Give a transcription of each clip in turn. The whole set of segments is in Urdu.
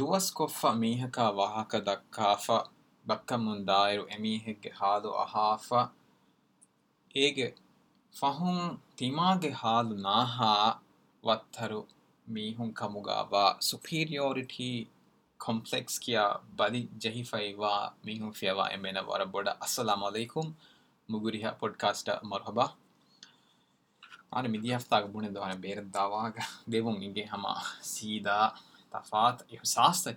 دف می ہ واحک بک مک ہام وی ہٹ کمپلس بلی جہی فی وا می ہوں بوڑھ السلام علیکم ماسٹر مرحب آف بیروے جزبات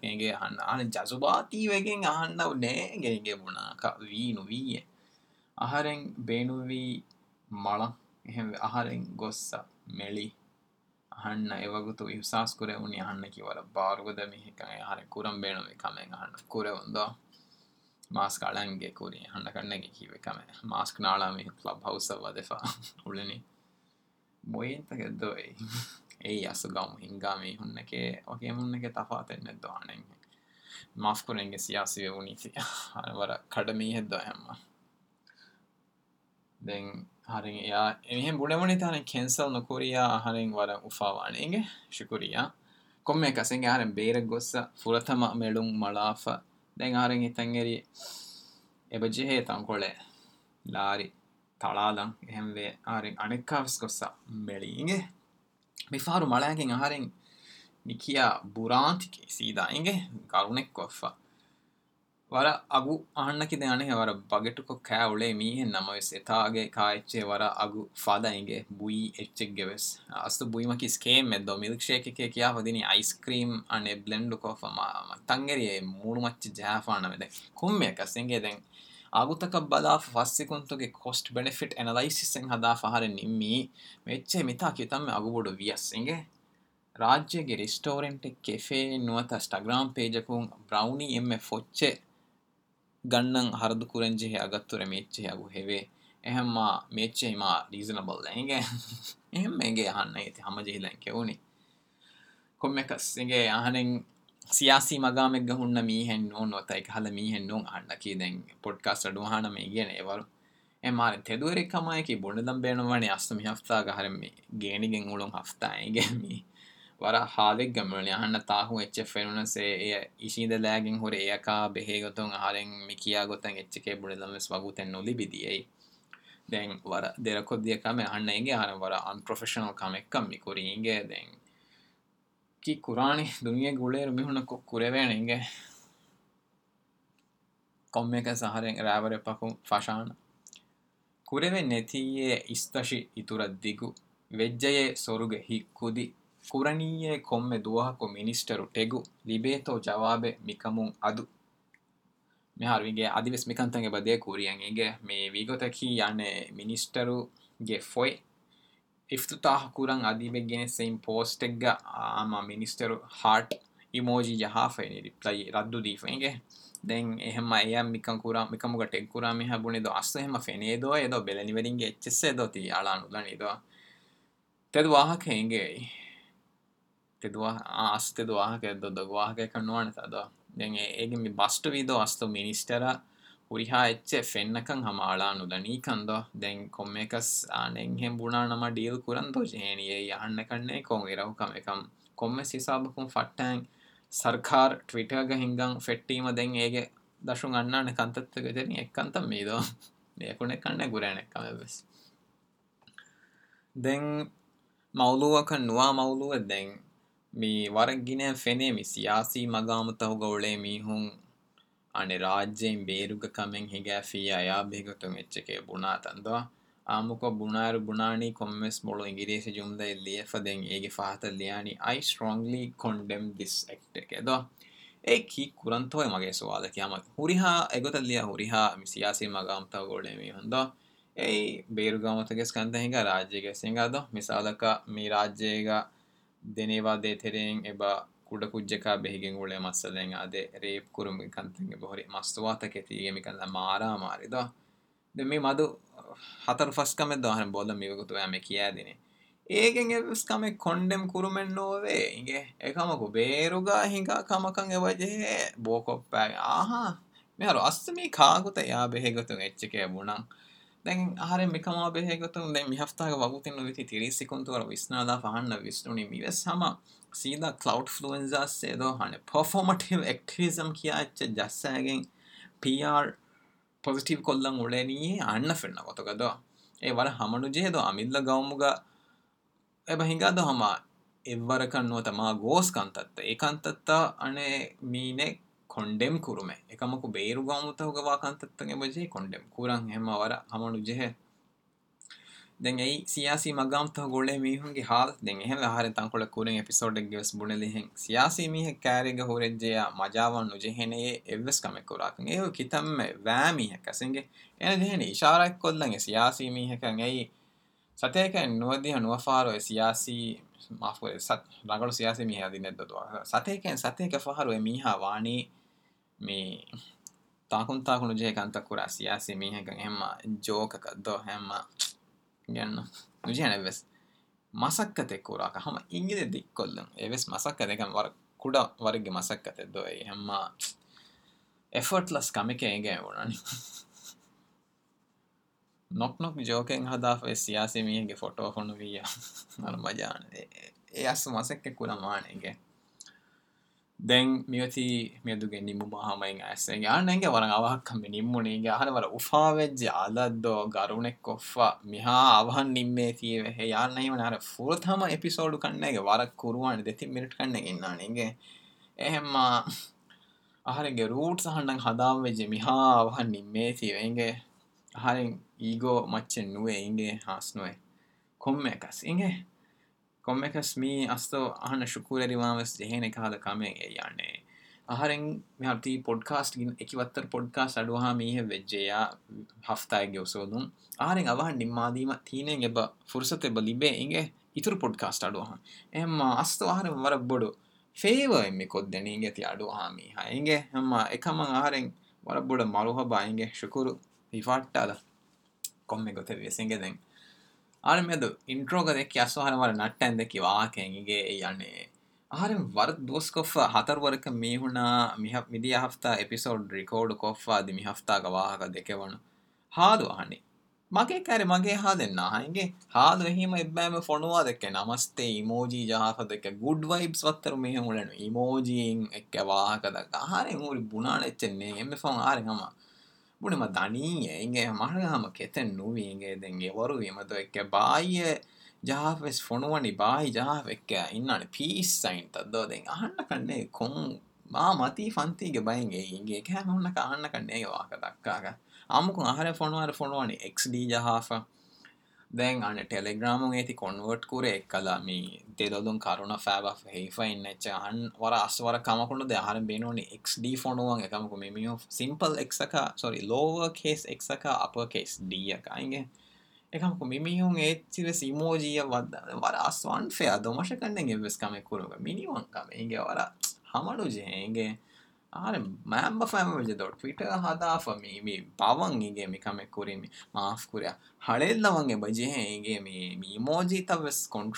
وی نو رنگ بین مڑ آنگس میلی ہنڈ ایسا برگ می کم آر کورم بےن می کم کورس میلبی بوتھ شکریہ میل آ رہیں تنگری گے فاروک بوران گرنے ہنکر بگٹ کوسے کھاچے بوئک بوئیں شیک بفا تنگری موڑ مچ جاف ہان کھم آگ تک بداف فاس کنت کے کاسٹ بنیفیٹ ایسے ہداف ہرمی میچے میت کتم آگوڈ وی ایسے راجیں ریسٹورینٹ کیفے نوت اسٹ گرام پیج کو برنی یہ گنگنگ ہردے اگترے میچے اگوے ایم میچے میزنبل ہین گے ہنتے ہم جیم کس گے ہنگ سیاسی مغام گینک می ہیں ہفتہ گو تے بھی ریا کم ہنگے دنیا گوڑک کور گے کم کشان کتھیے ہر دِگو ویج کورنی کم دو مینسٹر ٹیکو لبے تو جوابے مکھ مد مدے کوریاں می وی پوئ افتتاح تا كورنگ آدی بگ سیم پوسٹ آما مینسٹر ہارٹ یہ موجی یا ہا فین ریپل ردو دیفیں گے دیں گے مك مكم مك ٹگ كورام می ہوں یہلنے دو واحكے تو بسٹرو مینسٹر ہم آڑانے سیسا سر کارٹم دے گنتا مولا کنواں مولو دے وار گینے مغا مو گوڑے می ہوں آڈے بےرگ ک میگت مچکے بُنا تندوک بُنا ر بنا کمس بڑی جم دیا فنگ ہلیالی کھن ڈس ایٹ ایتوسوالک میری ہاں ای گا میساس مغوند بےر گا تیس کنت ہاں گسو مسالک می راج دینی با دے تھے کٹ کچھک بہ گڑے مسل ادے ریپ کورمک بوری مستوا تک مل مار مار دے میم مدو ہاتر فسٹ کم دو بول گا آمکینیس کم کم کم ہوں گے کمک بیرکے وجہ بوکو آ ہاں میاروست مکم بھگتا نیچے تھیڑ سکتے سید کلوڈ فلوئنس جاسو پفٹیو آٹوزم کی جاس پی آر پازیٹیو کلین فیڈ گو ایر ہم لگ گا بھائی ہوں گا ہم یہ کہ گوس کا කොන්ඩෙම් කුරුම එකමක බේරු ගමුත හොගවා කන්තත්තක බජේ කොන්ඩෙම් කුරන් හෙම වර හමනු ජෙහ දෙ ඒ සියසි මගම්ත ගොලේ මීහුන්ගේ හා දෙ එහ හර තකොල කුරෙන් පිසෝඩක් ගෙස් බුණ ලිහෙන් සියාසී මීහ කෑරග හුරෙද්ජය මජාවන් නුජෙහෙනයේ එවස් කමෙක් කුරාක් ඒ කිතම්ම වෑමීහ කැසින්ගේ එන දෙහෙන ශාරයක් කොල්ලගේ සියාසී මීහකන් ඇයි සතයක නුවදදිහ නුවෆාරෝ සියාසී මාපුර සත් රගලු සියාසි මීහ දින්නෙද්දතුවා සතයකෙන් සතයක පහරුව මීහා වානී سیاسی میم جوک مسکتے ہیں مسکتے نک سیاسی فوٹو مسکر دے میوتی میم مہم ہاں ایسے یار وار آمیں آر وار افا ویج آل دو گار کف میہ آن تھے یار فوتھم اپسوڈ کنگ وار کورونا تین مٹ کنگیں ایم آ روٹس ہندا ویج میہ آن سی وی آن یہ گو مچ نو ہاس نو کمے کاس ہ کمے کس می است شکو یاحرینگ پوڈکاسٹر پوڈکاسٹ آڈوام می ویجیا ہفتہ گیو سو آہرینگ اب نماد دھیم تھین ب فرستے بلی بے ہوں گے یہ تو پوڈکاسٹ آڈوح ایم است آہری مربڑ فی و یہ کھیتی تھی آڈوامی کم آہرینگ وربڑ مارو ہب ہر پاٹے گت ہنگ آر میں دیکھیے آسوار والے نٹ ان کی واک آر ور دورس ہاتھ ورق می ہوں میف ایپسوڈ ریکارڈ کف آدمی می ہفت گ وا دیکھے وو ہا دو ہاں مگے کار مگے ہا نا ہاں ہا دوکے نمستے گڈ وائبس میموک وا رو بنا چی آر اب تین مرغا میت نو دیں گے اور بائی جہاں پیسے بائے گا فون فونونی جہاف دین ٹلیگرام کنوٹ کوئی فائن کام کو ہمارے جی ہاں لگے بجے اسکریپیں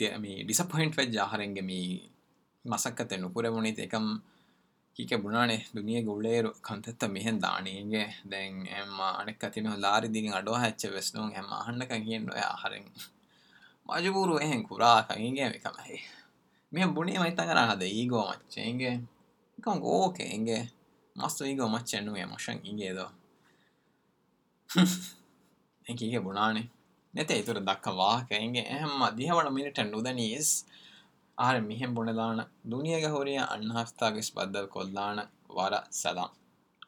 گے ہفتہ می مسکتے نوکری بنی تیکم ಕೀಕೆ ಬುಣಾಣೆ ದುನಿಯಾಗೆ ಉಳ್ಳೇರು ಕಂತೆತ್ತ ಮಿಹೆನ್ ದಾಣಿಗೆ ದೆನ್ ಎಮ್ಮ ಅಣೆಕ್ಕ ತಿನ್ನು ಲಾರಿ ದಿನ ಅಡೋ ಹಚ್ಚ ವೆಸ್ನು ಎಮ್ಮ ಹಣ್ಣ ಕಂಗಿಯನ್ನು ಆಹಾರೆ ಮಜಬೂರು ಎಹೆಂ ಕುರಾ ಕಂಗಿಗೆ ಕಮ ಮಿಹೆನ್ ಬುಣಿ ಮೈತಂಗರ ಹದ ಈಗೋ ಮಚ್ಚೆ ಹಿಂಗೆ ಕಂಗ್ ಓಕೆ ಹಿಂಗೆ ಮಸ್ತು ಈಗೋ ಮಚ್ಚೆ ಅನ್ನು ಎ ಮಶಂಗ್ ಹಿಂಗೆ ಇದು ಹೆಂಗೆ ಹೀಗೆ ಬುಣಾಣೆ ನೆತೆ ಇತರ ದಕ್ಕ ವಾಹಕ ಹಿಂಗೆ ಎಹಮ್ಮ ದಿಹವಣ ಮಿನಿಟ್ ಅಂಡ್ ಉದನೀಸ್ آر میم بنے لانا دنیا کے ہوریاں انہاستہ ہے انہستہ کس بدل کو وارا سلام